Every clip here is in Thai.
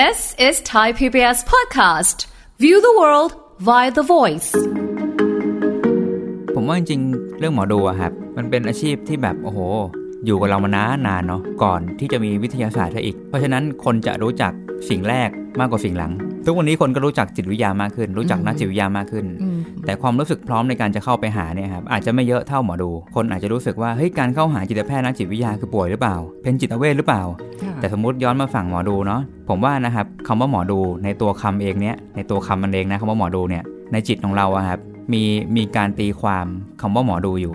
This is Thai PBS podcast. View the world via the voice. ผมว่าจริงๆเรื่องหมอดูอะครับ มันเป็นอาชีพที่แบบโอ้โห อยู่กับเรามานานนานเนาะก่อนที่จะมีวิทยาศาสตร์ซะอีก เพราะฉะนั้นคนจะรู้จักสิ่งแรกมากกว่าสิ่งหลัง ทุกวันนี้คนก็รู้จักจิตวิทยามากขึ้น รู้จักนักจิตวิทยามากขึ้น แต่ความรู้สึกพร้อมในการจะเข้าไปหาเนี่ยครับอาจจะไม่เยอะเท่าหมอดู คนอาจจะรู้สึกว่าเฮ้ยการเข้าหาจิตแพทย์นักจิตวิทยาคือป่วยหรือเปล่า เป็นจิตเวชหรือเปล่า แต่สมมติย้อนมาฝั่งหมอดูเนาะผมว่านะครับคำว่าหมอดูในตัวคำเองเนี้ยในตัวคำมันเองนะคำว่าหมอดูเนี่ยในจิตของเราอะครับมีมีการตีความคำว่าหมอดูอยู่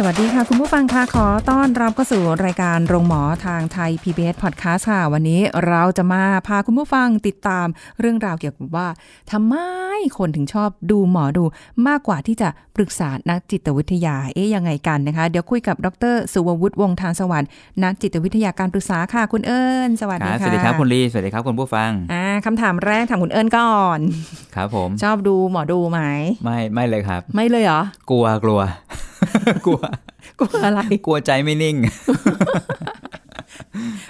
สวัสดีค่ะ คุณผู้ฟังค่ะขอต้อนรับเข้าสู่รายการโรงหมอทางไทย PBS Podcast ค่ะ วันนี้เราจะมาพาคุณผู้ฟังติดตามเรื่องราวเกี่ยวกับว่าทำไมคนถึงชอบดูหมอดูมากกว่าที่จะปรึกษานักจิตวิทยาเอ๊ยยังไงกันนะคะ เดี๋ยวคุยกับดร สุวัวุฒิวงศ์ทางสวรรค์นักจิตวิทยาการปรึกษาค่ะคุณเอิญสวัสคดีรับค่ะสวัสดีครับคุณลีสวัสดีครับคุณผู้ฟังอ่าคำถามแรกถามคุณเอิญก่อนครับผมชอบดูหมอดูไหมไม่ไม่เลยครับ ไม่เลยเหรอกลัวกลัว กลัว กลัวอะไร กลัวใจไม่นิ่ง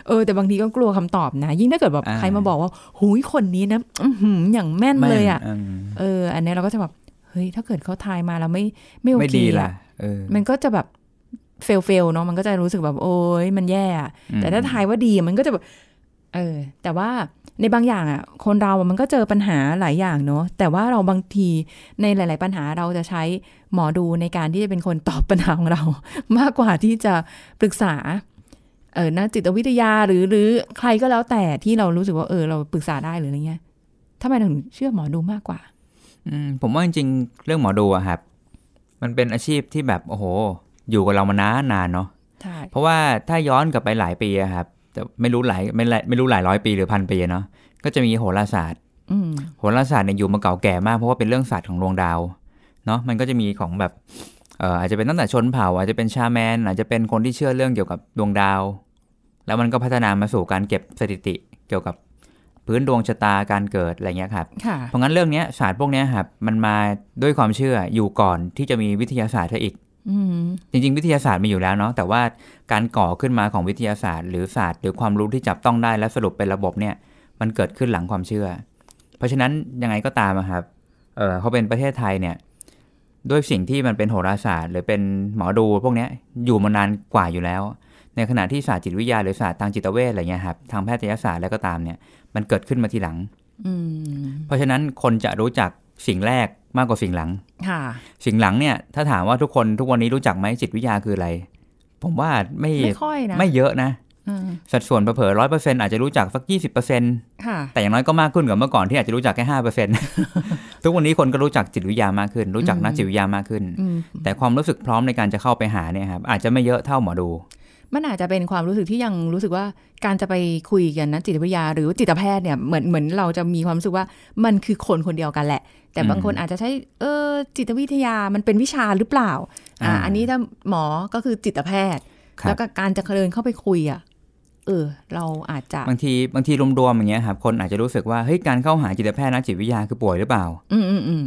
เออ แต่บางทีก็กลัวคำตอบนะ ยิ่งถ้าเกิดแบบอ่าใครมาบอกว่าหุยคนนี้นะอื้อหืออย่างแม่นเลยอะไม่มเออ อันนี้เราก็จะแบบเฮ้ยถ้าเกิดเขาทายมาแล้วไม่ไม่โอไม่เคดีล่ะอะเออมันก็จะแบบเฟลเฟลเนาะมันก็จะรู้สึกแบบ โอ้ยมันแย่อะอืมแต่ถ้าทายว่าดีมันก็จะแบบ เออ แต่ว่า ในบางอย่างอะคนเราอะมันก็เจอปัญหาหลายอย่างเนาะแต่ว่าเราบางทีในหลาย ๆ ปัญหาเราจะใช้หมอดูในการที่จะเป็นคนตอบปัญหาของเรา มากกว่าที่จะปรึกษาเออนักจิตวิทยาหรือหรือใครก็แล้วแต่ที่เรารู้สึกว่าเออเราปรึกษาได้หรืออะไรเงี้ยทำไมถึงเชื่อหมอดูมากกว่า อืมผมว่าจริงๆเรื่องหมอดูอะครับ มันเป็นอาชีพที่แบบโอ้โห อยู่กับเรามานานนานเนาะใช่เพราะว่าถ้าย้อนกลับไปหลายปีอะครับ แต่ไม่รู้หลายไม่หลายไม่รู้หลายร้อยปีหรือพันปีอะเนาะก็จะมีโหราศาสตร์อืมโหราศาสตร์เนี่ยอยู่มาเก่าแก่มากเพราะว่าเป็นเรื่องศาสตร์ของดวงดาวเนาะมันก็จะมีของแบบเอ่ออาจจะเป็นตั้งแต่ชนเผ่า อาจจะเป็นชาแมน อาจจะเป็นคนที่เชื่อเรื่องเกี่ยวกับดวงดาว แล้วมันก็พัฒนามาสู่การเก็บสถิติเกี่ยวกับพื้นดวงชะตาการเกิดอะไรเงี้ยครับค่ะเพราะงั้นเรื่องเนี้ยศาสตร์พวกเนี้ยครับมันมาด้วยความเชื่ออยู่ก่อนที่จะมีวิทยาศาสตร์ซะอีกอืม จริง ๆ วิทยาศาสตร์มีอยู่แล้วเนาะแต่ว่าการก่อขึ้นมาของวิทยาศาสตร์ หรือศาสตร์หรือความรู้ที่จับต้องได้และสรุปเป็นระบบเนี่ย มันเกิดขึ้นหลังความเชื่อ เพราะฉะนั้นยังไงก็ตามอะครับเออเขาเป็นประเทศไทยเนี่ย ด้วยสิ่งที่มันเป็นโหราศาสตร์ หรือเป็นหมอดูพวกเนี้ยอยู่มานานกว่าอยู่แล้ว ในขณะที่ศาสตร์จิตวิทยาหรือศาสตร์ทางจิตเวชอะไรเงี้ยครับทางแพทยศาสตร์แล้วก็ตามเนี่ยมันเกิดขึ้นมาทีหลังอืมเพราะฉะนั้นคนจะรู้จัก สิ่งแรกมากกว่าสิ่งหลังค่ะ สิ่งหลังเนี่ย ถ้าถามว่าทุกคนทุกวันนี้รู้จักไหมจิตวิทยาคืออะไร ผมว่าไม่ไม่ค่อยนะไม่เยอะนะอืมสัดส่วนเผลอร้อยเปอร์เซ็นต์อาจจะรู้จักสักยี่สิบเปอร์เซ็นต์ค่ะแต่อย่างน้อยก็มากขึ้นกว่าเมื่อก่อนที่อาจจะรู้จักแค่ห้าเปอร์เซ็นต์ทุกวันนี้คนก็รู้จักจิตวิทยามากขึ้น รู้จักนักจิตวิทยามากขึ้นอืมแต่ความรู้สึกพร้อมในการจะเข้าไปหาเนี่ยครับอาจจะไม่เยอะเท่าหมอดู มันอาจจะเป็นความรู้สึกที่ยังรู้สึกว่าการจะไปคุยกันนะจิตวิทยาหรือว่าจิตแพทย์เนี่ยเหมือนเหมือนเราจะมีความรู้สึกว่ามันคือคนคนเดียวกันแหละ แต่บางคนอาจจะใช้เออจิตวิทยามันเป็นวิชาหรือเปล่าอ่าอ่าอันนี้ถ้าหมอก็คือจิตแพทย์ครับแล้วก็การจะเดินเข้าไปคุยอะเออเราอาจจะบางทีบางทีรวมๆอย่างเงี้ยครับคนอาจจะรู้สึกว่าเฮ้ยการเข้าหาจิตแพทย์นักจิตวิทยาคือป่วยหรือเปล่า อืมอืมอืม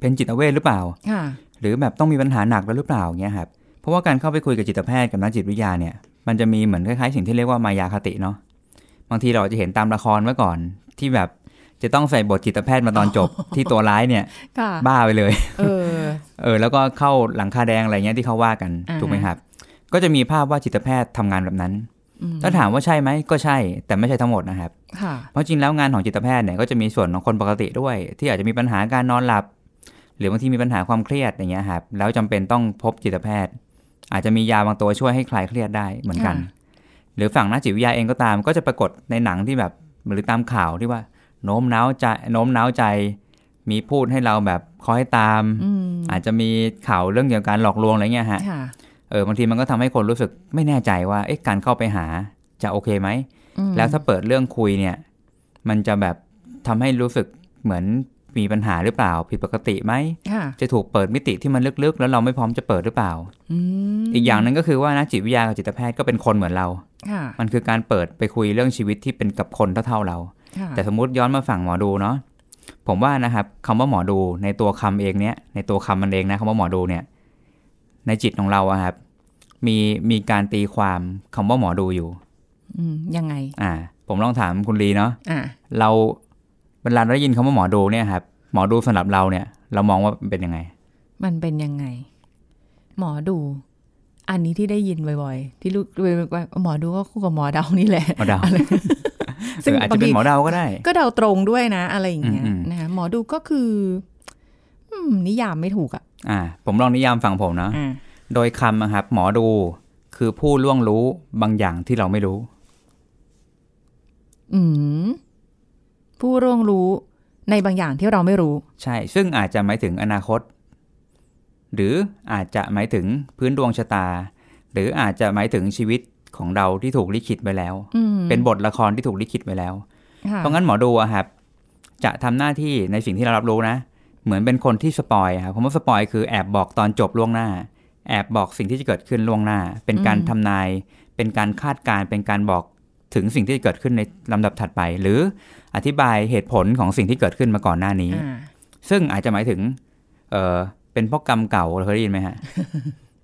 เป็นจิตเวชหรือเปล่าค่ะหรือแบบต้องมีปัญหาหนักแล้วหรือเปล่าเงี้ยครับเพ ราะว่าการเข้าไปคุยกับจิตแพทย์กับนักจิตวิทยาเนี่ย มันจะมีเหมือนคล้ายๆสิ่งที่เรียกว่ามายาคติเนาะ บางทีเราจะเห็นตามละครเมื่อก่อน ที่แบบจะต้องใส่บทจิตแพทย์มาตอนจบที่ตัวร้ายเนี่ยค่ะบ้าไปเลย เออ เออ แล้วก็เข้าหลังคาแดงอะไรเงี้ยที่เขาว่ากันอ่าถูกไหมครับ ก็จะมีภาพว่าจิตแพทย์ทำงานแบบนั้นอืมถ้าถามว่าใช่ไหมก็ใช่ แต่ไม่ใช่ทั้งหมดนะครับค่ะเพราะจริงแล้วงานของจิตแพทย์เนี่ยก็จะมีส่วนของคนปกติด้วย ที่อาจจะมีปัญหาการนอนหลับ หรือบางทีมีปัญหาความเครียดอย่างเงี้ยครับแล้วจำเป็นต้องพบจิตแพทย์ อาจจะมียาบางตัวช่วยให้คลายเครียดได้เหมือนกันค่ะหรือฝั่งนักจิตวิทยาเองก็ตาม ก็จะปรากฏในหนังที่แบบหรือตามข่าวที่ว่าโน้มน้าวใจโน้มน้าวใจ มีพูดให้เราแบบคอยตามอืมอาจจะมีข่าวเรื่องเกี่ยวกับการหลอกลวงอะไรเงี้ยฮะค่ะเออบางทีมันก็ทำให้คนรู้สึกไม่แน่ใจว่าเอ๊ะการเข้าไปหาจะโอเคไหมอืมแล้วถ้าเปิดเรื่องคุยเนี่ย มันจะแบบทำให้รู้สึกเหมือน มีปัญหาหรือเปล่า ผิดปกติไหมค่ะจะถูกเปิดมิติที่มันลึกๆ แล้วเราไม่พร้อมจะเปิดหรือเปล่าอืมอีกอย่างหนึ่งก็คือว่านักจิตวิทยากับจิตแพทย์ก็เป็นคนเหมือนเราค่ะมันคือการเปิดไปคุยเรื่องชีวิตที่เป็นกับคนเท่าๆเราค่ะแต่สมมติย้อนมาฝั่งหมอดูเนาะผมว่านะครับคำว่าหมอดูในตัวคำเองเนี้ยในตัวคำมันเองนะคำว่าหมอดูเนี่ย ในจิตของเราอะครับ มีมีการตีความคำว่าหมอดูอยู่อืมยังไง อ่า ผมลองถามคุณลีเนาะอ่าเราเวลาเราได้ยินคำว่าหมอดูเนี่ยครับหมอดูสำหรับเราเนี่ย เรามองว่าเป็นยังไง มันเป็นยังไง หมอดู อันนี้ที่ได้ยินบ่อยๆ ที่รู้ว่าหมอดูก็คู่กับหมอเดานี่แหละหมอเดาซึ่งเอออาจจะเป็นหมอเดาก็ได้ ก็เดาตรงด้วยนะ อะไรอย่างเงี้ยอืมๆนะคะหมอดูก็คืออืมนิยามไม่ถูกอะ อ่า ผมลองนิยามฝั่งผมเนาะอ่าโดยคำนะครับ หมอดูคือผู้ล่วงรู้บางอย่างที่เราไม่รู้ อืม ผู้ร่วงรู้ในบางอย่างที่เราไม่รู้ ใช่ ซึ่งอาจจะหมายถึงอนาคต หรืออาจจะหมายถึงพื้นดวงชะตา หรืออาจจะหมายถึงชีวิตของเราที่ถูกลิขิตไว้แล้วอืมเป็นบทละครที่ถูกลิขิตไว้แล้วค่ะเพราะงั้นหมอดูอะครับ จะทำหน้าที่ในสิ่งที่เรารับรู้นะ เหมือนเป็นคนที่ spoil ครับผมว่า spoil คือแอบบอกตอนจบล่วงหน้า แอบบอกสิ่งที่จะเกิดขึ้นล่วงหน้า เป็นการทำนาย เป็นการคาดการณ์เป็นการบอกถึงสิ่งที่จะเกิดขึ้นในลำดับถัดไป หรือ อธิบายเหตุผลของสิ่งที่เกิดขึ้นมาก่อนหน้านี้อ่าซึ่งอาจจะหมายถึง เออเป็นเพ่อกรรมเก่าเราเคยได้ยินไหมฮะ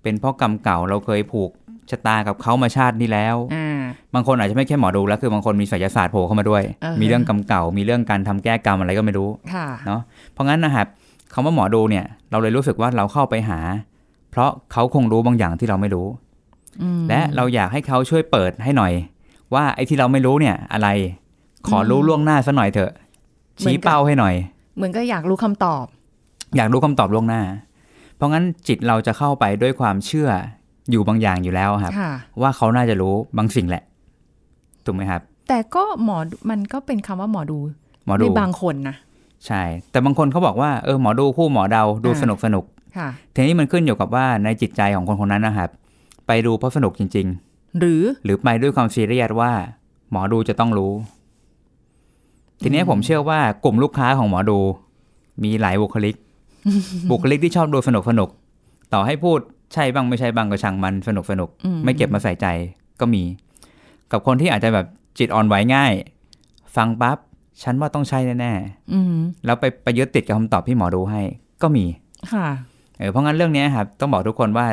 เป็นเพ่อกรรมเก่าเราเคยผูกชะตากับเขามาชาตินี้แล้วอ่าบางคนอาจจะไม่แค่หมอดูแล้ว คือบางคนมีไสยศาสตร์โผล่เข้ามาด้วยอ่าฮะมีเรื่องกรรมเก่า มีเรื่องการทำแก้กรรมอะไรก็ไม่รู้ค่ะเนาะเพราะงั้นนะครับคำว่าหมอดูเนี่ย เราเลยรู้สึกว่าเราเข้าไปหา เพราะเขาคงรู้บางอย่างที่เราไม่รู้อืมและเราอยากให้เขาช่วยเปิดให้หน่อย ว่าไอ้ที่เราไม่รู้เนี่ยอะไร ขอรู้ล่วงหน้าซะหน่อยเถอะ ชี้เป้าให้หน่อย เหมือนก็อยากรู้คำตอบ อยากรู้คำตอบล่วงหน้า เพราะงั้นจิตเราจะเข้าไปด้วยความเชื่ออยู่บางอย่างอยู่แล้วครับค่ะว่าเขาน่าจะรู้บางสิ่งแหละ ถูกไหมครับ แต่ก็หมอดูมันก็เป็นคำว่าหมอดูหมอในดูบางคนนะใช่ แต่บางคนเขาบอกว่าเออหมอดูคู่หมอเดาดูอ่าสนุกสนุกค่ะทีนี้มันขึ้นอยู่กับว่าในจิตใจของคนคนนั้นนะครับ ไปดูเพราะสนุกจริงหรือๆหรือไปด้วยความซีเรียสว่า หมอดูจะต้องรู้ ทีนี้ผมเชื่อว่ากลุ่มลูกค้าของหมอดู มีหลายบุคลิก บุคลิกที่ชอบดูสนุกสนุก ต่อให้พูดใช่บ้างไม่ใช่บ้างก็ช่างมันสนุกสนุกอืมไม่เก็บมาใส่ใจก็มี กับคนที่อาจจะแบบจิตอ่อนไหวง่าย ฟังปั๊บฉันว่าต้องใช่แน่อืมๆแล้วไปไปยึดติดกับคำตอบที่หมอดูให้ ก็มี ค่ะเออเพราะงั้นเรื่องเนี้ยครับต้องบอกทุกคนว่า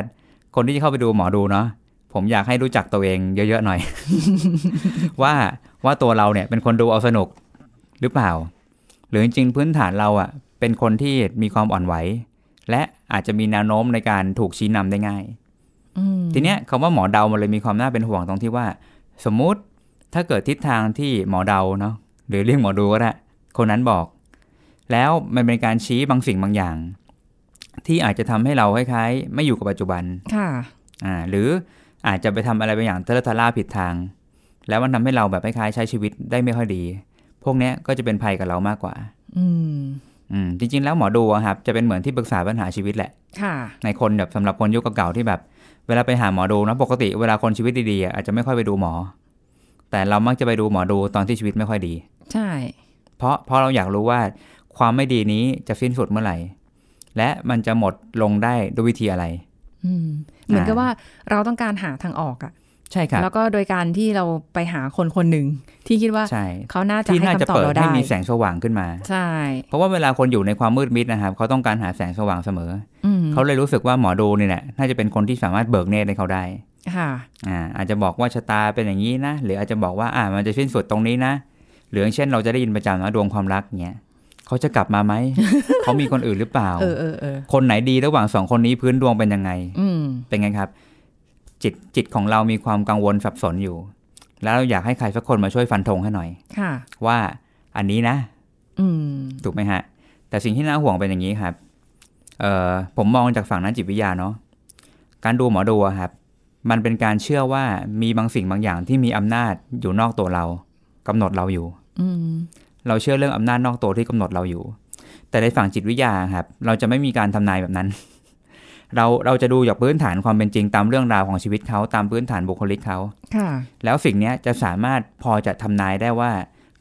คนที่จะเข้าไปดูหมอดูเนาะผมอยากให้รู้จักตัวเองเยอะๆหน่อย ว่าว่าตัวเราเนี่ยเป็นคนดูเอาสนุก หรือเปล่า หรือจริงๆพื้นฐานเราอะ่ะเป็นคนที่มีความอ่อนไหว และอาจจะมีแนวโน้มในการถูกชี้นำได้ง่ายอืมทีเนี้ยคำว่าหมอเดามันเลยมีความน่าเป็นห่วงตรงที่ว่า สมมุติถ้าเกิดทิศทางที่หมอเดาเนาะหรือเรียกหมอดูก็ได้คนนั้นบอก แล้วมันเป็นการชี้บางสิ่งบางอย่าง ที่อาจจะทำให้เราคล้ายๆ ไม่อยู่กับปัจจุบันค่ะอ่าหรืออาจจะไปทำอะไรบางอย่างเทอะทะล่าผิดทาง แล้วมันทำให้เราแบบคล้ายๆใช้ชีวิตได้ไม่ค่อยดี พวกเนี้ยก็จะเป็นภัยกับเรามากกว่า อืมอืมจริงๆแล้วหมอดูอะครับจะเป็นเหมือนที่ปรึกษาปัญหาชีวิตแหละ ค่ะ ในคนแบบสำหรับคนยุคเก่าๆที่แบบ เวลาไปหาหมอดูนะปกติเวลาคนชีวิตดีๆอะอาจจะไม่ค่อยไปดูหมอ แต่เรามักจะไปดูหมอดูตอนที่ชีวิตไม่ค่อยดี ใช่ เพราะเพราะเราอยากรู้ว่าความไม่ดีนี้จะสิ้นสุดเมื่อไหร่ และมันจะหมดลงได้ด้วยวิธีอะไร อืม เหมือนกับอ่าว่าเราต้องการหาทางออกอะ ใช่ครับแล้วก็โดยการที่เราไปหาคนคนหนึ่งที่คิดว่าใช่เขาน่าจะที่ให้น่าจะคำตอบเปิดเราให้ได้มีแสงสว่างขึ้นมาใช่ เพราะว่าเวลาคนอยู่ในความมืดมิดนะครับเขาต้องการหาแสงสว่างเสมออืมเขาเลยรู้สึกว่าหมอดูนี่แหละน่าจะเป็นคนที่สามารถเบิกเนตรให้เขาได้ค่ะอ่าอาจจะบอกว่าชะตาเป็นอย่างนี้นะหรืออาจจะบอกว่าอ่ามันจะสิ้นสุดตรงนี้นะหรืออย่างเช่นเราจะได้ยินประจำนะดวงความรักเงี้ยเขาจะกลับมาไหม เขามีคนอื่นหรือเปล่าเออเออเออคนไหนดีระหว่างสองคนนี้พื้นดวงเป็นยังไงอืมเป็นไงครับ จิตจิตของเรามีความกังวลสับสนอยู่ แล้วเราอยากให้ใครสักคนมาช่วยฟันธงให้หน่อย ค่ะ ว่าอันนี้นะ อืมถูกไหมฮะ แต่สิ่งที่น่าห่วงเป็นอย่างนี้ครับ เอ่อผมมองจากฝั่งนักจิตวิทยาเนาะการดูหมอดูอะครับ มันเป็นการเชื่อว่ามีบางสิ่งบางอย่างที่มีอำนาจอยู่นอกตัวเรากำหนดเราอยู่ อืมเราเชื่อเรื่องอำนาจนอกตัวที่กำหนดเราอยู่ แต่ในฝั่งจิตวิทยาครับ เราจะไม่มีการทำนายแบบนั้น เราเราจะดูจากพื้นฐานความเป็นจริงตามเรื่องราวของชีวิตเขาตามพื้นฐานบุคลิกเขาค่ะ แล้วสิ่งเนี้ยจะสามารถพอจะทำนายได้ว่า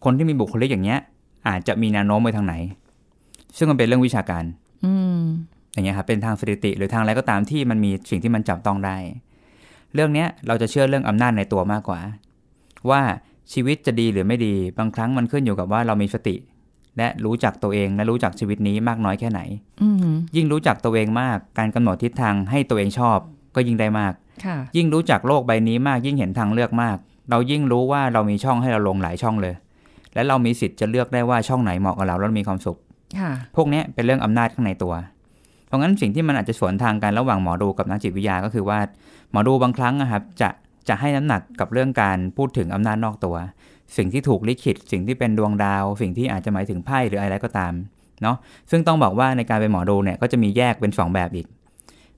คนที่มีบุคลิกอย่างเนี้ย อาจจะมีแนวโน้มไปทางไหน ซึ่งมันเป็นเรื่องวิชาการ อืมอย่างเงี้ยครับเป็นทางสถิติหรือทางอะไรก็ตามที่มันมีสิ่งที่มันจับต้องได้ เรื่องเนี้ยเราจะเชื่อเรื่องอำนาจในตัวมากกว่า ว่าชีวิตจะดีหรือไม่ดี บางครั้งมันขึ้นอยู่กับว่าเรามีสติ และรู้จักตัวเองและรู้จักชีวิตนี้มากน้อยแค่ไหนอืมยิ่งรู้จักตัวเองมากการกำหนดทิศทางให้ตัวเองชอบ ก็ยิ่งได้มากค่ะยิ่งรู้จักโลกใบนี้มากยิ่งเห็นทางเลือกมาก เรายิ่งรู้ว่าเรามีช่องให้เราลงหลายช่องเลย และเรามีสิทธิ์จะเลือกได้ว่าช่องไหนเหมาะกับเราแล้วมีความสุขค่ะพวกเนี้ยเป็นเรื่องอำนาจข้างในตัว เพราะงั้นสิ่งที่มันอาจจะสวนทางกันระหว่างหมอดูกับนักจิตวิทยาก็คือว่า หมอดูบางครั้งนะครับจะจะให้น้ำหนักกับเรื่องการพูดถึงอำนาจนอกตัว สิ่งที่ถูกลิขิต สิ่งที่เป็นดวงดาว สิ่งที่อาจจะหมายถึงไพ่หรืออะไรก็ตามเนาะซึ่งต้องบอกว่าในการเป็นหมอดูเนี่ยก็จะมีแยกเป็นสองแบบอีก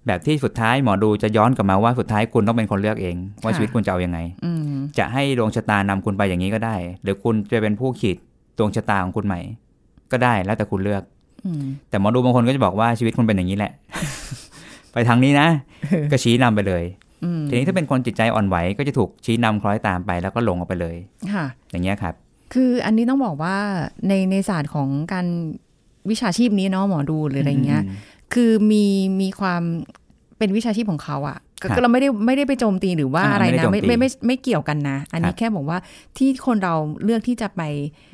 แบบที่สุดท้ายหมอดูจะย้อนกลับมาว่าสุดท้ายคุณต้องเป็นคนเลือกเอง ว่าค่ะชีวิตคุณจะเอายังไงอืมจะให้ดวงชะตานำคุณไปอย่างนี้ก็ได้ หรือคุณจะเป็นผู้ขีดดวงชะตาของคุณใหม่ ก็ได้แล้วแต่คุณเลือกอืมแต่หมอดูบางคนก็จะบอกว่าชีวิตคุณเป็นอย่างนี้แหละ ไปทางนี้นะ ก็ชี้นำไปเลยอืม ทีนี้ถ้าเป็นคนจิตใจอ่อนไหวก็จะถูกชี้นำคล้อยตามไปแล้วก็หลงออกไปเลยค่ะอย่างเงี้ยครับ คืออันนี้ต้องบอกว่าในในศาสตร์ของการวิชาชีพนี้เนาะหมอดูหรืออะไรเงี้ยมคือมีมีความเป็นวิชาชีพของเขาอะก็ครับก็เราไม่ได้ไม่ได้ไปโจมตีหรือว่าอ่าอะไรไม่ได้นะโจมไม่ตีไม่ไม่ไม่เกี่ยวกันนะ อันนี้ครับแค่บอกว่าที่คนเราเลือกที่จะไป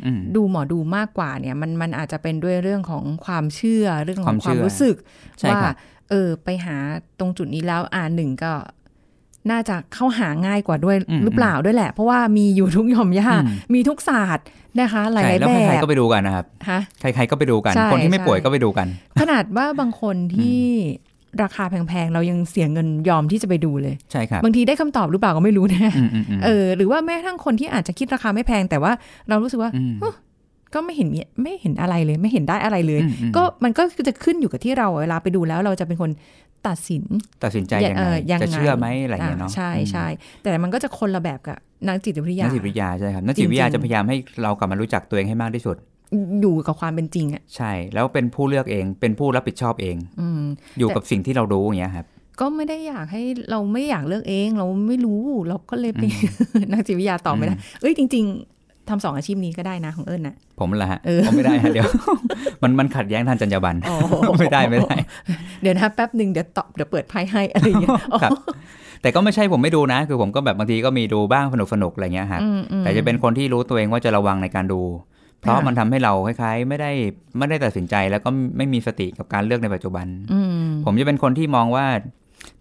อืมดูหมอดูมากกว่าเนี่ย มันมันอาจจะเป็นด้วยเรื่องของความเชื่อเรื่องของความคเชื่วามอรู้สึกใช่ว่าครับเออไปหาตรงจุดนี้แล้วอ่าหนึ่งก็ น่าจะเข้าหาง่ายกว่าด้วยอืมหรือเปล่าด้วยแหละ เพราะว่ามีอยู่ทุกหย่อมย่าอืมมีทุกศาสตร์นะคะ หลายใช่ๆแล้วแบใครบๆก็ไปดูกันนะครับฮะใครๆก็ไปดูกันใช่คนที่ไม่ป่วยใช่ก็ไปดูกัน ขนาดว่าบางคนที่ราคาแพงๆ เรายังเสียเงินยอมที่จะไปดูเลย ใช่ครับบางทีได้คำตอบหรือเปล่าก็ไม่รู้นะอืมอืมอืมเออหรือว่าแม้กระทั่งคนที่อาจจะคิดราคาไม่แพงแต่ว่าเรารู้สึกว่าอืม ก็ไม่เห็นมีไม่เห็นอะไรเลย ไม่เห็นได้อะไรเลยอืมอืมก็มันก็จะขึ้นอยู่กับที่เราเวลาไปดูแล้วเราจะเป็นคนตัดสินตัดสินใจยังเอไงอยังไงจะเชื่อไหมอะไรอย่างเงี้ยเนาะใช่อืมใช่แต่มันก็จะคนละแบบกับนักจิตวิทยานักจิตวิทยาใช่ครับนักจิตวิทยาจริงๆจะพยายามให้เรากลับมารู้จักตัวเองให้มากที่สุด อยู่กับความเป็นจริงอะใช่ แล้วเป็นผู้เลือกเองเป็นผู้รับผิดชอบเอง อืมอยู่แต่กับสิ่งที่เรารู้อย่างเงี้ยครับก็ไม่ได้อยากให้เราไม่อยากเลือกเอง เราไม่รู้เราก็เลยไปนักจิตวิทยาตอบไม่ได้เอ้ยจริง ๆ ทำสองอาชีพนี้ก็ได้นะของเอิญน่ะผมละฮะเออผมไม่ได้ฮะเดี๋ยว มันมันขัดแย้งทางจรรยาบรรณอ๋อไม่ได้ไม่ได้ เดี๋ยวนะแป๊บหนึ่งเดี๋ยวตอบเดี๋ยวเปิดไพ่ให้อะไรอย่างเงี้ยครับแต่ก็ไม่ใช่ผมไม่ดูนะ คือผมก็แบบบางทีก็มีดูบ้างสนุกสนุกๆอะไรเงี้ยครับอืมอืมแต่จะเป็นคนที่รู้ตัวเองว่าจะระวังในการดู เพราะค่ะมันทำให้เราคล้ายๆ ไม่ได้ไม่ได้ตัดสินใจแล้วก็ไม่มีสติกับการเลือกในปัจจุบันอืมผมจะเป็นคนที่มองว่า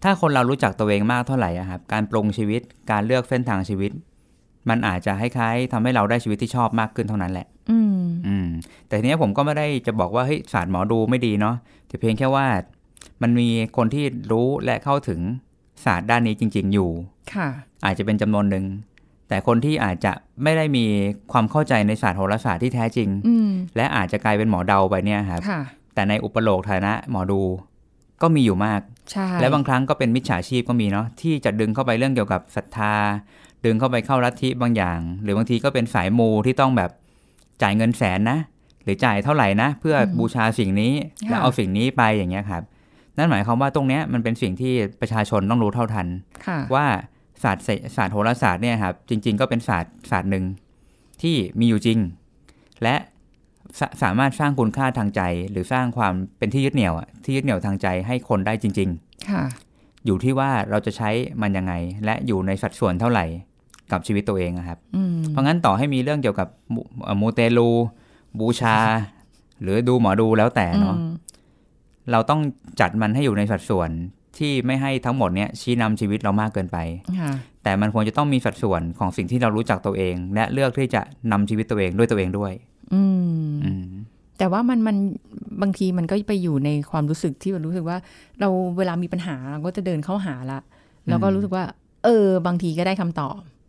ถ้าคนเรารู้จักตัวเองมากเท่าไหร่อะครับการปรุงชีวิตการเลือกเส้นทางชีวิต มันอาจจะคล้ายๆทำให้เราได้ชีวิตที่ชอบมากขึ้นเท่านั้นแหละ อืมอืม แต่ทีเนี้ยผมก็ไม่ได้จะบอกว่าเฮ้ยศาสตร์หมอดูไม่ดีเนาะแต่เพียงแค่ว่า มันมีคนที่รู้และเข้าถึงศาสตร์ด้านนี้จริง ๆ อยู่ ค่ะ อาจจะเป็นจำนวนหนึ่งแต่คนที่อาจจะไม่ได้มีความเข้าใจในศาสตร์โหราศาสตร์ที่แท้จริงอืมและอาจจะกลายเป็นหมอเดาไปเนี่ยครับค่ะแต่ในอุปโลกฐานะหมอดูก็มีอยู่มากใช่และบางครั้งก็เป็นมิจฉาชีพก็มีเนาะที่จะดึงเข้าไปเรื่องเกี่ยวกับศรัทธา ดึงเข้าไปเข้าลัทธิบางอย่าง หรือบางทีก็เป็นสายมูที่ต้องแบบจ่ายเงินแสนนะ หรือจ่ายเท่าไหร่นะ เพื่อบูชาสิ่งนี้แล้วเอาสิ่งนี้ไปอย่างเงี้ยครับ นั่นหมายความว่าตรงเนี้ยมันเป็นสิ่งที่ประชาชนต้องรู้เท่าทันค่ะว่าศาสตร์เศรษฐศาสตร์โหราศาสตร์เนี่ยครับจริง ๆ ก็เป็นศาสตร์ศาสตร์หนึ่งที่มีอยู่จริง และสาสามารถสร้างคุณค่าทางใจ หรือสร้างความเป็นที่ยึดเหนี่ยวอะที่ยึดเหนี่ยวทางใจให้คนได้จริงค่ะๆอยู่ที่ว่าเราจะใช้มันยังไง และอยู่ในสัดส่วนเท่าไหร่ กับชีวิตตัวเองอะครับอืมเพราะงั้นต่อให้มีเรื่องเกี่ยวกับมูเอ่อมูเตลู บูชา หรือดูหมอดูแล้วแต่เนาะอืมเราต้องจัดมันให้อยู่ในสัดส่วนที่ไม่ให้ทั้งหมดเนี้ยชี้นำชีวิตเรามากเกินไปค่ะแต่มันควรจะต้องมีสัดส่วนของสิ่งที่เรารู้จักตัวเอง และเลือกที่จะนำชีวิตตัวเองด้วยตัวเองด้วยอืมอืมแต่ว่ามันมันบางทีมันก็ไปอยู่ในความรู้สึกที่มันรู้สึกว่า เราเวลามีปัญหาเราก็จะเดินเข้าหาละ แล้วก็รู้สึกว่า เออ บางทีก็ได้คำตอบอ่า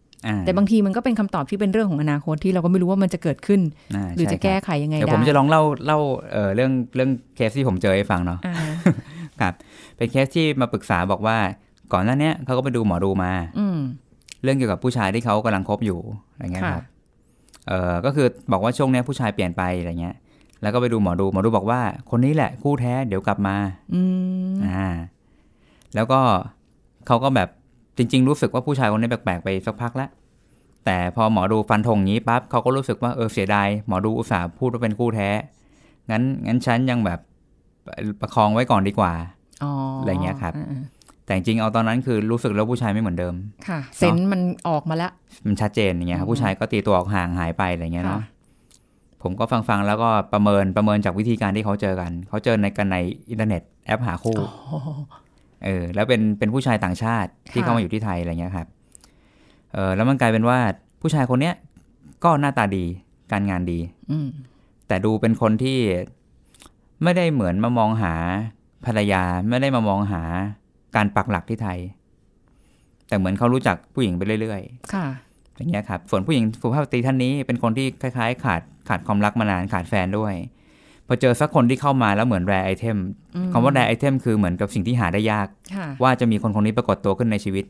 แต่บางทีมันก็เป็นคำตอบที่เป็นเรื่องของอนาคตที่เราก็ไม่รู้ว่ามันจะเกิดขึ้นาหรือจะใช่แก้ครับไขยังไงเดี๋ยวได้ผมจะลองเล่าเล่าเออเรื่องเรื่องเคสที่ผมเจอให้ฟังเนาะอ่าเป็นเคสที่มาปรึกษาบอกว่า ก่อนหน้าเนี้ยเขาก็ไปดูหมอดูมา อืมเรื่องเกี่ยวกับผู้ชายที่เขากำลังคบอยู่อะไรเงี้ยค่ะครับเออก็คือบอกว่าช่วงเนี้ยผู้ชายเปลี่ยนไปอะไรเงี้ย แล้วก็ไปดูหมอดูหมอดูบอกว่า คนนี้แหละคู่แท้เดี๋ยวกลับมา อืมอ่า แล้วก็เขาก็แบบ จริง ๆ รู้สึกว่าผู้ชายคนนี้แปลกๆไปสักพักแล้วแต่พอหมอดูฟันธงงี้ปั๊บเขาก็รู้สึกว่าเออเสียดายหมอดูอุตส่าห์พูดว่าเป็นคู่แท้งั้นงั้นฉันยังแบบประคองไว้ก่อนดีกว่าอ๋ออะไรเงี้ยครับอ่าแต่จริงๆเอาตอนนั้นคือรู้สึกแล้วผู้ชายไม่เหมือนเดิมๆค่ะ เซนส์มันออกมาแล้วมันชัดเจนอย่างเงี้ยครับอืมผู้ชายก็ตีตัวออกห่างหายไปอะไรเงี้ยเนาะค่ะผมก็ฟังฟังๆแล้วก็ประเมินประเมินจากวิธีการที่เขาเจอกัน เขาเจอในกันในอินเทอร์เน็ตแอปหาคู่ เออแล้วเป็นเป็นผู้ชายต่างชาติที่ค่ะเข้ามาอยู่ที่ไทยอะไรเงี้ยครับเออแล้วมันกลายเป็นว่าผู้ชายคนเนี้ยก็หน้าตาดีการงานดี อืมแต่ดูเป็นคนที่ไม่ได้เหมือนมามองหาภรรยาไม่ได้มามองหาการปักหลักที่ไทย แต่เหมือนเขารู้จักผู้หญิงไปเรื่อยค่ะๆอย่างเงี้ยครับส่วนผู้หญิงสุภาพสตรีท่านนี้เป็นคนที่คล้าย ๆ ขาดขาดความรักมานานขาดแฟนด้วยพ อเจอสักคนที่เข้ามาแล้วเหมือน rare item อืมคำว่า rare item คือเหมือนกับสิ่งที่หาได้ยากค่ะว่าจะมีคนคนนี้ปรากฏตัวขึ้นในชีวิต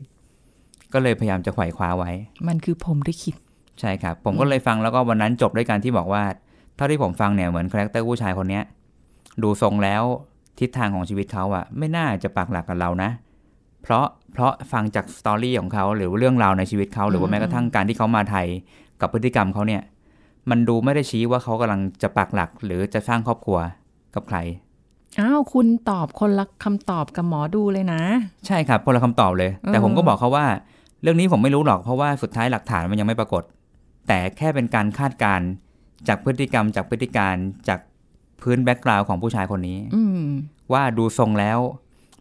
ก็เลยพยายามจะไขว่คว้าไว้ มันคือผมได้คิด ใช่ครับ ผมก็เลยฟังแล้วก็วันนั้นจบด้วยการที่บอกว่า เท่าที่ผมฟังเนี่ยเหมือน character ผู้ชายคนเนี้ย ดูทรงแล้วทิศทางของชีวิตเขาอะไม่น่าจะปักหลักกับเรานะ เพราะเพราะฟังจาก story ของเขาหรือเรื่องราวในชีวิตเขาหรือว่าแม้กระทั่งการที่เขามาไทยกับพฤติกรรมเขาเนี่ย มันดูไม่ได้ชี้ว่าเขากำลังจะปักหลัก หรือจะสร้างครอบครัวกับใคร อ้าวคุณตอบคนละคำตอบกับหมอดูเลยนะ ใช่ครับคนละคำตอบเลย แต่เออผมก็บอกเขาว่า เรื่องนี้ผมไม่รู้หรอกเพราะว่าสุดท้ายหลักฐานมันยังไม่ปรากฏ แต่แค่เป็นการคาดการณ์จากพฤติกรรมจากพฤติการจากพื้นแบ็กกราวน์ของผู้ชายคนนี้ อืมว่าดูทรงแล้ว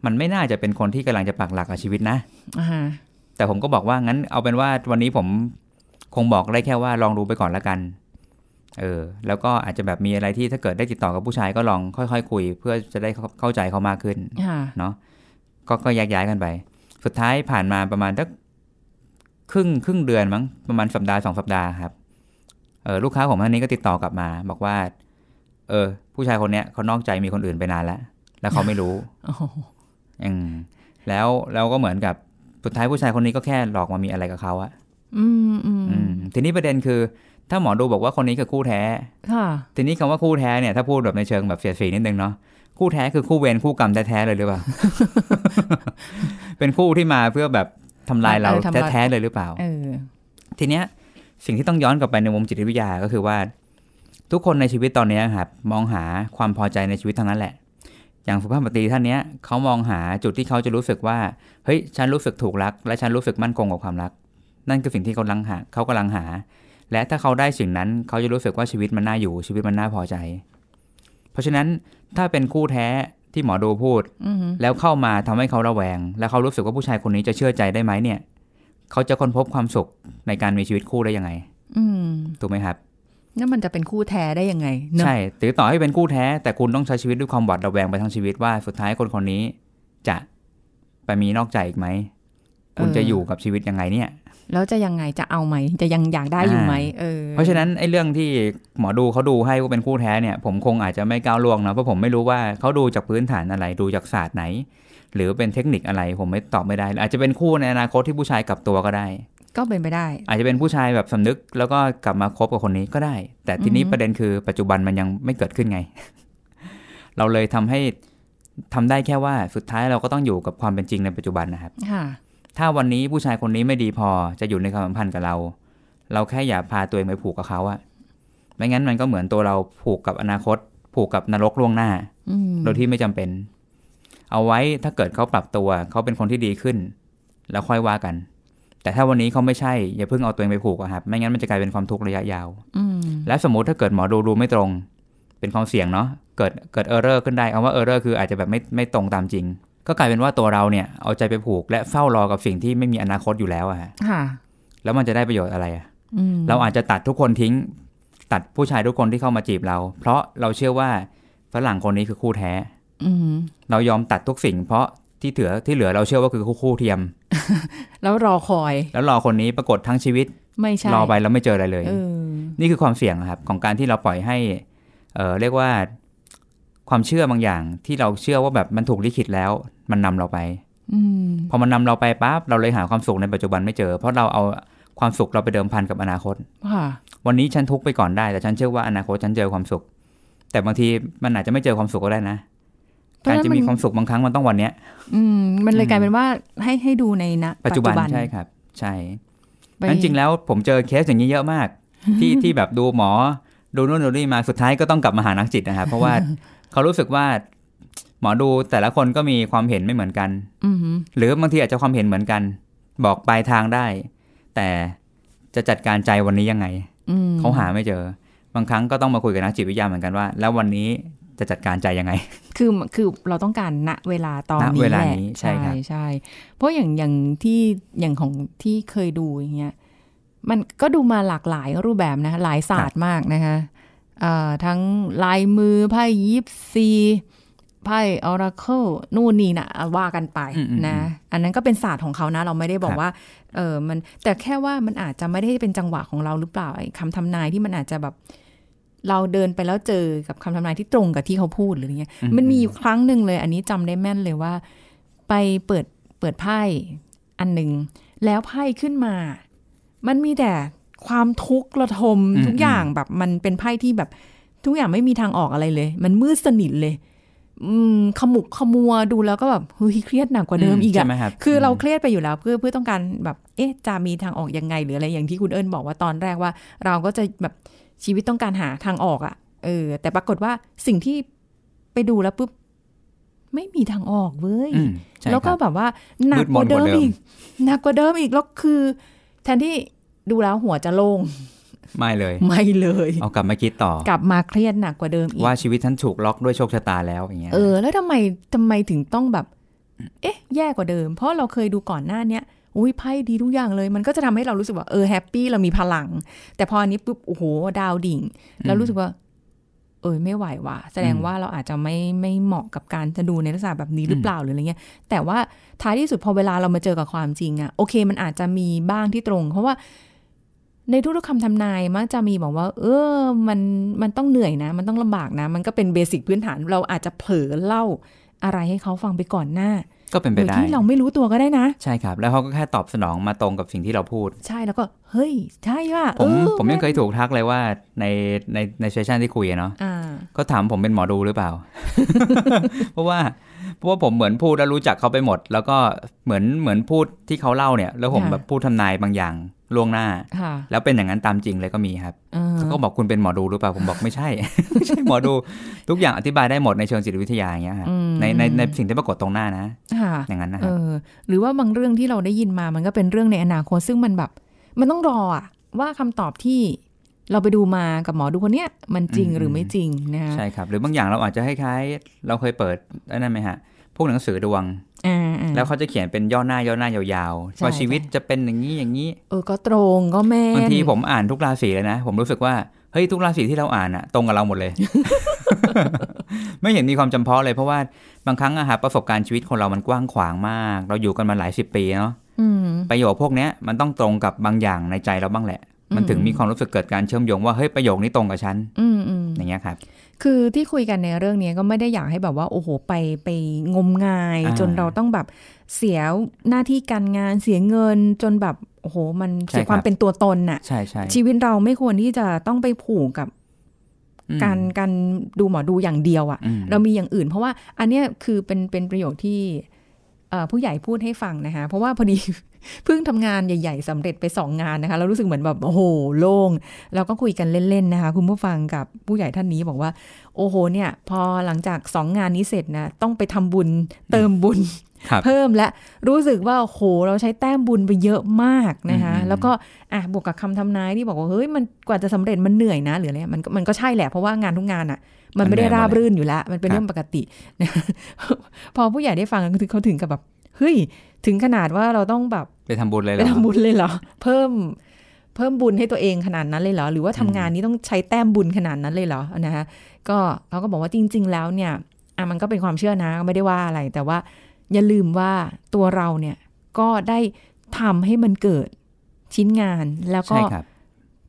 มันไม่น่าจะเป็นคนที่กำลังจะปักหลักกับชีวิตนะอ่าฮะแต่ผมก็บอกว่างั้นเอาเป็นว่าวันนี้ผมคงบอกได้แค่ว่าลองดูไปก่อนละกัน เออแล้วก็อาจจะแบบมีอะไรที่ถ้าเกิดได้ติดต่อกับผู้ชายก็ลองค่อยๆคุย เพื่อจะได้เข้าเข้าใจเขามากขึ้นค่ะเนาะก็ก็แยกย้ายกันไป สุดท้ายผ่านมาประมาณสักครึ่งครึ่งเดือนมั้งประมาณสัปดาห์สองสัปดาห์ครับเออลูกค้าผมท่านนี้ก็ติดต่อกลับมา บอกว่า เออ ผู้ชายคนเนี้ยเขานอกใจมีคนอื่นไปนานแล้ว แล้วเขาไม่รู้โอ้โหอืมแล้วแล้วก็เหมือนกับสุดท้ายผู้ชายคนนี้ก็แค่หลอกมามีอะไรกับเขาอะอืมอืมอืมทีนี้ประเด็นคือ ถ้าหมอดูบอกว่าคนนี้คือคู่แท้ค่ะทีนี้คำว่าคู่แท้เนี่ยถ้าพูดแบบในเชิงแบบเสียดสีนิดนึงเนาะคู่แท้คือคู่เวรคู่กรรมแท้ๆเลยหรือเปล่า เป็นคู่ที่มาเพื่อแบบทำลายเราเออทำลายแท้ๆเลยหรือเปล่าเออทีเนี้ยสิ่งที่ต้องย้อนกลับไปในมุมจิตวิทยาก็คือว่า ทุกคนในชีวิตตอนเนี้ยครับมองหาความพอใจในชีวิตทั้งนั้นแหละ อย่างสุภาพสตรีท่านเนี้ยเขามองหาจุดที่เขาจะรู้สึกว่าเฮ้ยฉันรู้สึกถูกรัก และฉันรู้สึกมั่นคงกับความรัก นั่นคือสิ่งที่เขากำลังหาเขากำลังหา และถ้าเขาได้สิ่งนั้นเขาจะรู้สึกว่าชีวิตมันน่าอยู่ชีวิตมันน่าพอใจ เพราะฉะนั้นถ้าเป็นคู่แท้ที่หมอดูพูดอืมแล้วเข้ามาทำให้เขาระแวง แล้วเขารู้สึกว่าผู้ชายคนนี้จะเชื่อใจได้ไหมเนี่ย เขาจะค้นพบความสุขในการมีชีวิตคู่ได้ยังไง อืมถูกไหมครับแล้วมันจะเป็นคู่แท้ได้ยังไงเนอะใช่หรือต่อให้เป็นคู่แท้ แต่คุณต้องใช้ชีวิตด้วยความหวาดระแวงไปทั้งชีวิตว่าสุดท้ายคนคนนี้จะไปมีนอกใจอีกไหมคุณจะอยู่กับชีวิตยังไงเนี่ย แล้วจะยังไงจะเอาไหม จะยังอยากได้อยู่ไหมเออเพราะฉะนั้นไอ้เรื่องที่หมอดูเขาดูให้ว่าเป็นคู่แท้เนี่ย ผมคงอาจจะไม่ก้าวล่วงนะเพราะผมไม่รู้ว่าเขาดูจากพื้นฐานอะไรดูจากศาสตร์ไหน หรือเป็นเทคนิคอะไรผมไม่ตอบไม่ได้ อาจจะเป็นคู่ในอนาคตที่ผู้ชายกลับตัวก็ได้ ก็เป็นไปได้ อาจจะเป็นผู้ชายแบบสำนึกแล้วก็กลับมาคบกับคนนี้ก็ได้ แต่ทีนี้อือฮึประเด็นคือปัจจุบันมันยังไม่เกิดขึ้นไง เราเลยทำให้ทำได้แค่ว่าสุดท้ายเราก็ต้องอยู่กับความเป็นจริงในปัจจุบันนะครับค่ะ ถ้าวันนี้ผู้ชายคนนี้ไม่ดีพอจะอยู่ในความสัมพันธ์กับเรา เราแค่อย่าพาตัวเองไปผูกกับเขาอะไม่งั้นมันก็เหมือนตัวเราผูกกับอนาคต ผูกกับนรกล่วงหน้าอืมโดยที่ไม่จำเป็น เอาไว้ถ้าเกิดเขาปรับตัวเขาเป็นคนที่ดีขึ้น แล้วค่อยว่ากัน แต่ถ้าวันนี้เขาไม่ใช่อย่าเพิ่งเอาตัวเองไปผูกอะครับไม่งั้นมันจะกลายเป็นความทุกข์ระยะยาวอืมและสมมติถ้าเกิดหมอดูดูไม่ตรง เป็นความเสี่ยงเนาะเกิดเกิด error ขึ้นได้เอาว่า error คืออาจจะแบบไม่ไม่ตรงตามจริง ก็กลายเป็นว่าตัวเราเนี่ยเอาใจไปผูกและเฝ้ารอกับสิ่งที่ไม่มีอนาคตอยู่แล้วอะฮะค่ะ แล้วมันจะได้ประโยชน์อะไรอะอืมเราอาจจะตัดทุกคนทิ้ง ตัดผู้ชายทุกคนที่เข้ามาจีบเรา เพราะเราเชื่อว่าฝรั่งคนนี้คือคู่แท้อืมเรายอมตัดทุกสิ่ง เพราะที่เหลือที่เหลือเราเชื่อว่าคือคู่คู่เทียม แล้วรอคอย แล้วรอคนนี้ปรากฏทั้งชีวิต ไม่ใช่รอไปแล้วไม่เจออะไรเลยเออนี่คือความเสี่ยงครับ ของการที่เราปล่อยให้ เออเรียกว่า ความเชื่อบางอย่างที่เราเชื่อว่าแบบมันถูกลิขิตแล้ว มันนำเราไปอืมพอมันนำเราไปปั๊บเราเลยหาความสุขในปัจจุบันไม่เจอ เพราะเราเอาความสุขเราไปเดิมพันกับอนาคตค่ะวันนี้ฉันทุกข์ไปก่อนได้ แต่ฉันเชื่อว่าอนาคตฉันเจอความสุข แต่บางทีมันอาจจะไม่เจอความสุขก็ได้นะเพราะการฉะนั้นจะมีมันความสุขบางครั้งมันต้องวันเนี้ย อืม มันเลยอืมกลายเป็นว่าให้ให้ดูในณปัจจุบันใช่ครับ ใช่ไปนั้นจริงแล้วผมเจอเคสอย่างนี้เยอะมาก ที่ที่แบบดูหมอ ดูนู่นดูนี่มาสุดท้ายก็ต้องกลับมาหานักจิตนะครับ เพราะว่า เขารู้สึกว่าหมอดูแต่ละคนก็มีความเห็นไม่เหมือนกันอืมหรือบางทีอาจจะความเห็นเหมือนกัน บอกปลายทางได้ แต่จะจัดการใจวันนี้ยังไงอืมเขาหาไม่เจอ บางครั้งก็ต้องมาคุยกับนักจิตวิทยาเหมือนกันว่า แล้ววันนี้จะจัดการใจยังไง คือคือเราต้องการณเวลาตอนณนี้เวลาแหละนี้ใช่ครับใช่ เพราะอย่างอย่างที่อย่างของที่เคยดูอย่างเงี้ยมันก็ดูมาหลากหลายรูปแบบนะคะหลายศาสตร์มากนะคะเอ่อ ทั้งลายมือไพ่ยิปซีไพ่ออราเคิลนู่นนี่นะว่ากันไปอืมอืมนะ อันนั้นก็เป็นศาสตร์ของเขานะ เราไม่ได้บอคกรับว่า เออมันแต่แค่ว่ามันอาจจะไม่ได้เป็นจังหวะของเราหรือเปล่าไอ้คำทำนายที่มันอาจจะแบบ เราเดินไปแล้วเจอกับคำทำนายที่ตรงกับที่เขาพูดหรืออะไรเงี้ยอืมมันมีอยู่ครั้งหนึ่งเลย อันนี้จำได้แม่นเลยว่า ไปเปิดเปิดไพ่อันหนึ่งแล้วไพ่ขึ้นมา มันมีแต่ ความทุกข์ระทมอืมทุกอย่างแบบมันเป็นไพ่ที่แบบทุกอย่างไม่มีทางออกอะไรเลย มันมืดสนิทเลย อืมขมุกขมัวดูแล้วก็แบบเฮ้ยเครียดหนักกว่าเดิมอีกใช่อะไหมครับคือเรามเครียดไปอยู่แล้วเพื่อเพื่อต้องการแบบ เอ๊ะจะมีทางออกยังไงหรืออะไรอย่างที่คุณเอิญบอกว่าตอนแรกว่า เราก็จะแบบชีวิตต้องการหาทางออกอะ่ะเออ แต่ปรากฏว่าสิ่งที่ไปดูแล้วปุ๊บไม่มีทางออกเว้ยอืมใช่แล้วก็ครับแบบว่าหนักกว่าเดิมมืดมนกว่าเดิมอีกหนักกว่าเดิมอีกแล้วคือ แทนที่ ดูแล้วหัวจะโล่งไม่เลย ไม่เลย เอากลับมาคิดต่อ กลับมาเครียดหนักกว่าเดิมอีก ว่าชีวิตท่านถูกล็อกด้วยโชคชะตาแล้วอย่างเงี้ย เออ แล้วทำไมทำไมถึงต้องแบบ เอ๊ะ แย่กว่าเดิม เพราะเราเคยดูก่อนหน้าเนี้ย อุ้ยไพ่ดีทุกอย่างเลย มันก็จะทำให้เรารู้สึกว่า เออ แฮปปี้ เรามีพลัง แต่พออันนี้ปุ๊บ โอ้โห ดาวดิ่ง แล้วรู้สึกว่า เออ ไม่ไหวว่ะ แสดงว่าเราอาจจะไม่ ไม่เหมาะกับการจะดูในลักษณะแบบนี้หรือเปล่าหรืออะไรเงี้ย แต่ว่าท้ายที่สุดพอเวลาเรามาเจอกับความจริงอะโอเค มันอาจจะมีบ้างที่ตรง เพราะว่า ในทุกๆคำทำนายมักจะมีบอกว่า เออมันมันต้องเหนื่อยนะ มันต้องลำบากนะ มันก็เป็นเบสิกพื้นฐานเราอาจจะเผลอเล่าอะไรให้เขาฟังไปก่อนหน้า ก็เป็นโดไปยได้ที่เราไม่รู้ตัวก็ได้นะ ใช่ครับ แล้วเขาก็แค่ตอบสนองมาตรงกับสิ่งที่เราพูด ใช่แล้วก็ เฮ้ย ใช่ว่ะผมออผมยังเคยถูกทักเลยว่าในในในเซสชันที่คุยอะเนาะอ่าก็ถามผมเป็นหมอดูหรือเปล่า เพราะว่าเพราะว่าผมเหมือนพูดแล้วรู้จักเขาไปหมด แล้วก็เหมือนเหมือนพูดที่เขาเล่าเนี่ย แล้วผมค่ะแบบพูดทำนายบางอย่าง ล่วงหน้าค่ะแล้วเป็นอย่างนั้นตามจริงเลยก็มีครับเออเขาก็บอกคุณเป็นหมอดูหรือเปล่าผมบอกไม่ใช่ไม่ใช่หมอดูทุกอย่างอธิบายได้หมดในเชิงจิตวิทยาอย่างเงี้ยฮะอืมในในในสิ่งที่ปรากฏตรงหน้านะค่ะอย่างนั้นนะคเอรับอหรือว่าบางเรื่องที่เราได้ยินมามันก็เป็นเรื่องในอนาคตซึ่งมันแบบ มันต้องรออะว่าคำตอบที่เราไปดูมากับหมอดูคนเนี้ยมันจริงอืมหรือไม่จริงนะคะใช่ครับ หรือบางอย่างเราอาจจะคล้ายๆเราเคยเปิดอันนั้นไหมฮะพ วกหนังสือดวงอ่าอ่าแล้วเขาจะเขียนเป็นย่อหน้าย่อหน้ายาวใช่ๆว่าชีวิตจะเป็นอย่างนี้อย่างนี้ เออก็ตรงก็แม่นบางทีผมอ่านทุกราศีเลยนะ ผมรู้สึกว่าเฮ้ยทุกราศีที่เราอ่านอะตรงกับเราหมดเลย ไม่เห็นมีความจำเพาะเลยเพราะว่าบางครั้งอะฮะประสบการณ์ชีวิตคนเรามันกว้างขวางมาก เราอยู่กันมาหลายสิบปีเนาะอืมประโยคพวกเนี้ยมันต้องตรงกับบางอย่างในใจเราบ้างแหละ มันถึงมีความรู้สึกเกิดการเชื่อมโยงว่าเฮ้ยประโยคนี้ตรงกับฉันอืมอืมอย่างเงี้ยครับ คือที่คุยกันในเรื่องนี้ก็ไม่ได้อยากให้แบบว่าโอ้โหไปไปงมงายอ่าจนเราต้องแบบเสียหน้าที่การงานเสียเงินจนแบบโอ้โห มันเสียใช่ครับความเป็นตัวตนน่ะใช่ใช่ชีวิตเราไม่ควรที่จะต้องไปผูกกับอืมการการดูหมอดูอย่างเดียวอะ่ะอืมเรามีอย่างอื่น เพราะว่าอันเนี้ยคือเป็นเป็นประโยคที่เอ่อ ผู้ใหญ่พูดให้ฟังนะคะ เพราะว่าพอดีเพิ่งทำงานใหญ่ ๆสำเร็จไปสองงานนะคะ เรารู้สึกเหมือนแบบโอ้โหโล่งเราก็คุยกันเล่นๆนะคะ คุณผู้ฟังกับผู้ใหญ่ท่านนี้บอกว่า โอ้โหเนี่ย พอหลังจากสองงานนี้เสร็จนะต้องไปทำบุญเติมบุญครับเพิ่มและรู้สึกว่าโอ้โหเราใช้แต้มบุญไปเยอะมากนะคะอืมแล้วก็อะบวกกับคำทำนายที่บอกว่าเฮ้ยมันกว่าจะสำเร็จมันเหนื่อยนะหรืออะไรมันก็มันก็ใช่แหละเพราะว่างานทุกงานอะ มันไม่ได้ราบรื่นอยู่แล้ว มันเป็นเรื่องปกติ พอผู้ใหญ่ได้ฟังคือเขาถึงกับแบบเฮ้ยถึงขนาดว่าเราต้องแบบไปทำบุญเลยเหรไปอทำบุญเลยเหรอเพิ่มเพิ่มบุญให้ตัวเองขนาดนั้นเลยเหรอ หรือว่าทำงานนี้ต้องใช้แต้มบุญขนาดนั้นเลยเหรอนะคะก็เขาก็บอกว่าจริง ๆ แล้วเนี่ยอะมันก็เป็นความเชื่อนะไม่ได้ว่าอะไร แต่ว่าอย่าลืมว่าตัวเราเนี่ยก็ได้ทำให้มันเกิดชิ้นงานแล้วก็ใช่ครับ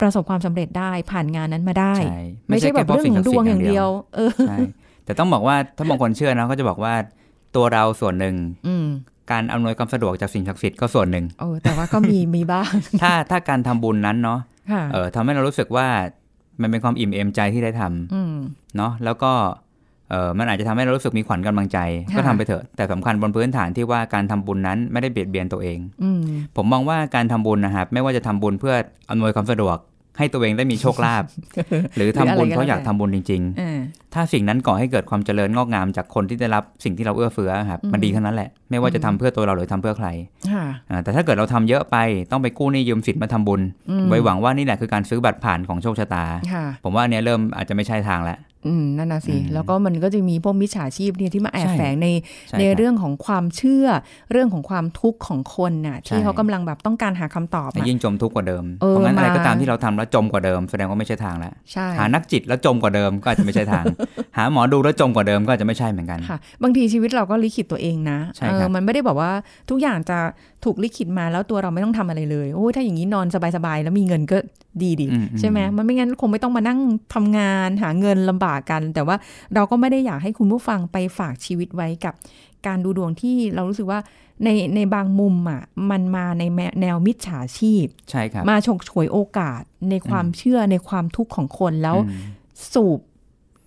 ประสบความสำเร็จได้ผ่านงานนั้นมาได้ใช่ไม่ใช่แบบค่พาะเรื่องของดวงอย่างเดียว เออใช่แต่ต้องบอกว่าถ้าบางคนเชื่อนะก็จะบอกว่าตัวเราส่วนหนึ่งอืมการอำนวยความสะดวกจากสิ่งศักดิ์สิทธิ์ก็ส่วนหนึ่งโอ้แต่ว่าก็มีมีบ้าง ถ้าถ้าการทำบุญนั้นเนาะค่ะเออทำให้เรารู้สึกว่ามันเป็นความอิ่มเอมใจที่ได้ทำอืมเนาะแล้วก็เออมันอาจจะทำให้เรารู้สึกมีขวัญกำลังใจค่ะก็ทำไปเถอะ แต่สำคัญบนพื้นฐานที่ว่าการทำบุญนั้นไม่ได้เบียดเบียนตัวเองอืมผมมองว่าการทำบุญนะครับไม่ว่าจะทำบุญเพื่ออำนวยความสะดวก ให้ตัวเองได้มีโชคลาภหรือทำบุญหรืออะไรก็เพราะอยากแล้วแต่ทำบุญจริงเออๆถ้าสิ่งนั้นก่อให้เกิดความเจริญงอกงามจากคนที่ได้รับสิ่งที่เราเอื้อเฟื้อครับอืมมันดีทั้งนั้นแหละ ไม่ว่าจะทำเพื่อตัวเราหรือทำเพื่อใครค่ะอ่าแต่ถ้าเกิดเราทำเยอะไปต้องไปกู้หนี้ยืมสินมาทำบุญอืมไว้หวังว่านี่แหละคือการซื้อบัตรผ่านของโชคชะตาค่ะผมว่าอันเนี้ยเริ่มอาจจะไม่ใช่ทางแล้ว อืมนั่นน่ะสิอืมแล้วก็มันก็จะมีพวกมิจฉาชีพเนี่ยที่มาแอบใช่แฝงในใช่ในครับเรื่องของความเชื่อ เรื่องของความทุกข์ของคนน่ะใช่ที่เขากำลังแบบต้องการหาคำตอบแต่อะยิ่งจมทุกข์กว่าเดิมเออเพราะงั้นอะไรมาก็ตามที่เราทำแล้วจมกว่าเดิม แสดงว่าไม่ใช่ทางแล้วใช่หานักจิตแล้วจมกว่าเดิมก็อาจจะไม่ใช่ทาง หาหมอดูแล้วจมกว่าเดิมก็อาจจะไม่ใช่เหมือนกันค่ะ บางทีชีวิตเราก็ลิขิตตัวเองนะใช่เอครัอบมันไม่ได้บอกว่าทุกอย่างจะ ถูกลิขิตมาแล้วตัวเราไม่ต้องทำอะไรเลยโอ้ยถ้าอย่างนี้นอนสบายๆแล้วมีเงินก็ดีดีอืมใช่ไหมมันไม่งั้นคงไม่ต้องมานั่งทำงานหาเงินลำบากกัน แต่ว่าเราก็ไม่ได้อยากให้คุณผู้ฟังไปฝากชีวิตไว้กับการดูดวงที่เรารู้สึกว่าในในบางมุมอะมันมาในแนวแนวมิจฉาชีพใช่ครับมาฉกฉวยโอกาสในความเชื่อในความทุกข์ของคนแล้วอืมสูบ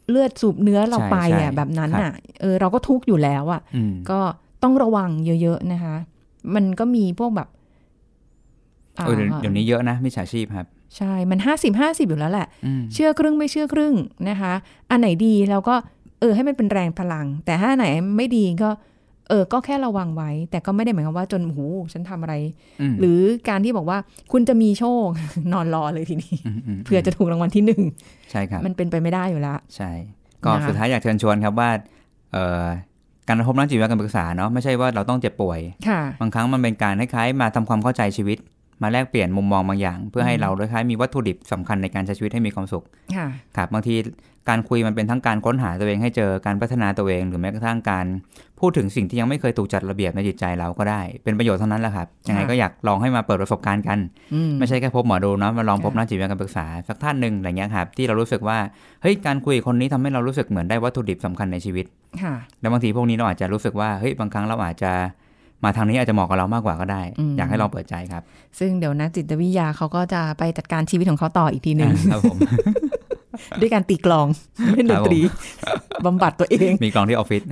เลือดสูบเนื้อเราใช่ไปใช่อะแบบนั้นครับอะเออเราก็ทุกข์อยู่แล้วอะอืมก็ต้องระวังเยอะ ๆ นะคะ มันก็มีพวกแบบเออเดี๋ยวอ่าเดี๋ยวนี้เยอะนะมิจฉาชีพครับ ใช่ มันห้าสิบห้าสิบอยู่แล้วแหละอืมเชื่อครึ่งไม่เชื่อครึ่งนะคะ อันไหนดีเราก็เออให้มันเป็นแรงพลัง แต่ถ้าอันไหนไม่ดีก็ เออ ก็แค่ระวังไว้ แต่ก็ไม่ได้หมายความว่าจนโอ้โหฉันทำอะไรอืมหรือการที่บอกว่าคุณจะมีโชคนอนรอเลยทีนี้มมเพื่อจะถูกรางวัลที่หนึ่งใช่ครับ มันเป็นไปไม่ได้อยู่แล้ว ใช่ ก็นะคะสุดท้ายอยากเชิญชวนครับว่า เอ่อ การพบนักจิตวิทยาการปรึกษาเนาะไม่ใช่ว่าเราต้องเจ็บป่วยค่ะบางครั้งมันเป็นการคล้ายๆมาทำความเข้าใจชีวิต มาแลกเปลี่ยนมุมมองบางอย่าง เพื่อให้เราคล้ายๆมีวัตถุดิบสำคัญในการใช้ชีวิตให้มีความสุขค่ะครับบางทีการคุยมันเป็นทั้งการค้นหาตัวเองให้เจอการพัฒนาตัวเอง หรือแม้กระทั่งการพูดถึงสิ่งที่ยังไม่เคยถูกจัดระเบียบในจิตใจเราก็ได้ เป็นประโยชน์เท่านั้นแหละครับยังไงก็อยากลองให้มาเปิดประสบการณ์กันอืมไม่ใช่แค่พบหมอดูเนาะมาลองค่ะพบนักจิตวิทยาการปรึกษาสักท่านหนึ่งอะไรเงี้ยครับที่เรารู้สึกว่าเฮ้ยการคุยกับคนนี้ทำให้เรารู้สึกเหมือนได้วัตถุดิบสำคัญในชีวิตค่ะแล้วบางทีพวกนี้เราอาจจะรู้สึกว่าเฮ้ยบางครั้งเราอาจจะ มาทางนี้อาจจะเหมาะกับเรามากกว่าก็ได้อืมอยากให้ลองเปิดใจครับ ซึ่งเดี๋ยวนักจิตวิทยาเขาก็จะไปจัดการชีวิตของเขาต่ออีกทีหนึ่งครับผมด้วยการตีกลองเล่นดนตรีบำบัดตัวเอง มีกลองที่ออฟฟิศ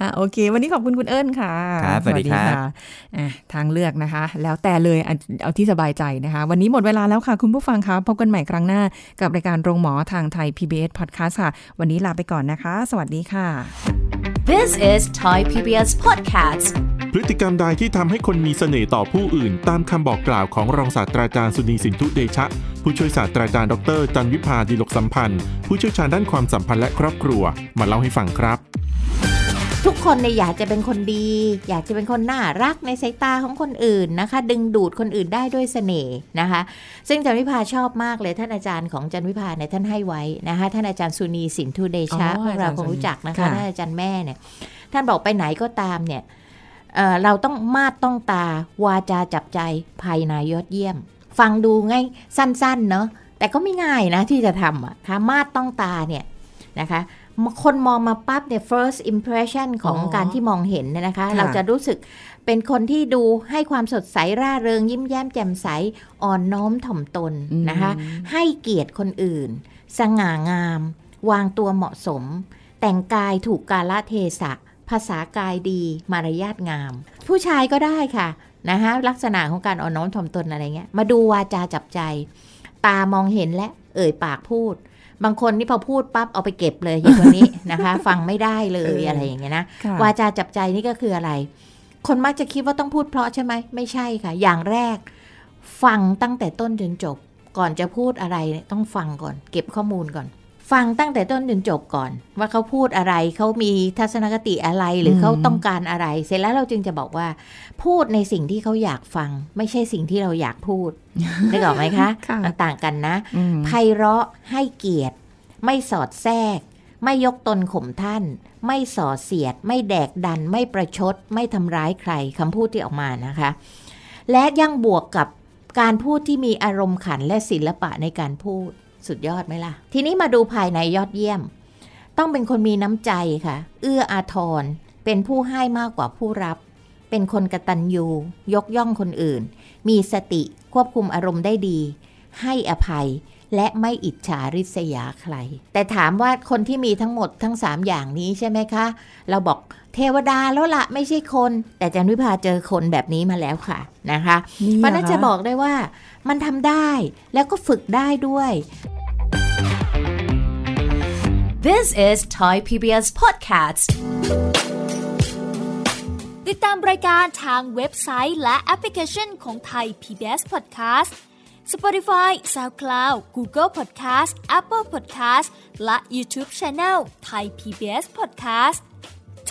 อะโอเค วันนี้ขอบคุณคุณเอิญค่ะครับสวัสดีครับะอะทางเลือกนะคะ แล้วแต่เลยเอาเอาที่สบายใจนะคะ วันนี้หมดเวลาแล้วค่ะ คุณผู้ฟังคะพบกันใหม่ครั้งหน้า กับรายการโรงหมอทางไทย PBS Podcast ค่ะ วันนี้ลาไปก่อนนะคะ สวัสดีค่ะ This is Thai PBS Podcast. พฤติกรรมใดที่ทำให้คนมีเสน่ห์ต่อผู้อื่น ตามคำบอกกล่าวของรองศาสตราจารย์สุนีสินทุเดชะ ผู้ช่วยศาสตราจารย์ดรจันวิพาดีลกสัมพันธ์ ผู้เชี่ยวชาญด้านความสัมพันธ์และครอบครัว มาเล่าให้ฟังครับ ทุกคนเนี่ยอยากจะเป็นคนดี อยากจะเป็นคนน่ารักในสายตาของคนอื่นนะคะ ดึงดูดคนอื่นได้ด้วยเสน่ห์นะคะ ซึ่งจันวิพาชอบมากเลยท่านอาจารย์ของจันวิพาเนี่ยท่านให้ไว้นะคะท่านอาจารย์สุนีสินทุเดชะอ๋อพวกเราอาจารย์คงรู้จักนะคะค่ะท่านอาจารย์แม่เนี่ยท่านบอกไปไหนก็ตามเนี่ยเอ่อเราต้องมาดต้องตาวาจาจับใจภายในยอดเยี่ยม ฟังดูง่ายสั้นๆเนาะแต่ก็ไม่ง่ายนะที่จะทำอะค่ะมาดต้องตาเนี่ยนะคะ คนมองมาปั๊บเนี่ย first impression ของอ๋อการที่มองเห็นเนี่ยนะคะค่ะเราจะรู้สึกเป็นคนที่ดูให้ความสดใสร่าเริงยิ้มแย้มแจ่มใสอ่อนน้อมถ่อมตนนะคะ ให้เกียรติคนอื่น สง่างาม วางตัวเหมาะสม แต่งกายถูกกาลเทศะ ภาษากายดีมารยาทงาม ผู้ชายก็ได้ค่ะนะคะลักษณะของการอ่อนน้อมถ่อมตนอะไรเงี้ยมาดูวาจาจับใจ ตามองเห็นและเอ่ยปากพูด บางคนนี่พอพูดปั๊บเอาไปเก็บเลยอย่างคนนี้นะคะ ฟังไม่ได้เลยเออออะไรอย่างเงี้ยนะค่ะวาจาจับใจนี่ก็คืออะไร คนมักจะคิดว่าต้องพูดเพราะใช่ไหมไม่ใช่ค่ะ อย่างแรก ฟังตั้งแต่ต้นจนจบ ก่อนจะพูดอะไรเนี่ยต้องฟังก่อน เก็บข้อมูลก่อน ฟังตั้งแต่ต้นจนจบก่อน ว่าเขาพูดอะไรเขามีทัศนคติอะไรหรืออมเขาต้องการอะไร เสร็จแล้วเราจึงจะบอกว่า พูดในสิ่งที่เขาอยากฟัง ไม่ใช่สิ่งที่เราอยากพูดนึกออกไหมคะค่ะมันต่างกันนะอืมไพเราะให้เกียรติ ไม่สอดแทรก ไม่ยกตนข่มท่าน ไม่ส่อเสียด ไม่แดกดัน ไม่ประชด ไม่ทำร้ายใครคำพูดที่ออกมานะคะ และยังบวกกับการพูดที่มีอารมณ์ขันและศิลปะในการพูด สุดยอดไหมล่ะ ทีนี้มาดูภายในยอดเยี่ยม ต้องเป็นคนมีน้ำใจค่ะ เอื้ออาทร เป็นผู้ให้มากกว่าผู้รับ เป็นคนกระตัญญูยกย่องคนอื่น มีสติควบคุมอารมณ์ได้ดี ให้อภัยและไม่อิจฉาริษยาใคร แต่ถามว่าคนที่มีทั้งหมดทั้ง 3 อย่างนี้ใช่ไหมคะ เราบอก เทวดาแล้วละไม่ใช่คน แต่จันวิพาเจอคนแบบนี้มาแล้วค่ะนะคะนี่เพราะฉะนั้นเหรอคะจะบอกได้ว่ามันทำได้แล้วก็ฝึกได้ด้วย This is Thai PBS Podcast ติดตามรายการทางเว็บไซต์และแอปพลิเคชันของไทย PBS Podcast Spotify SoundCloud Google Podcast Apple Podcast และ YouTube Channel Thai PBS Podcast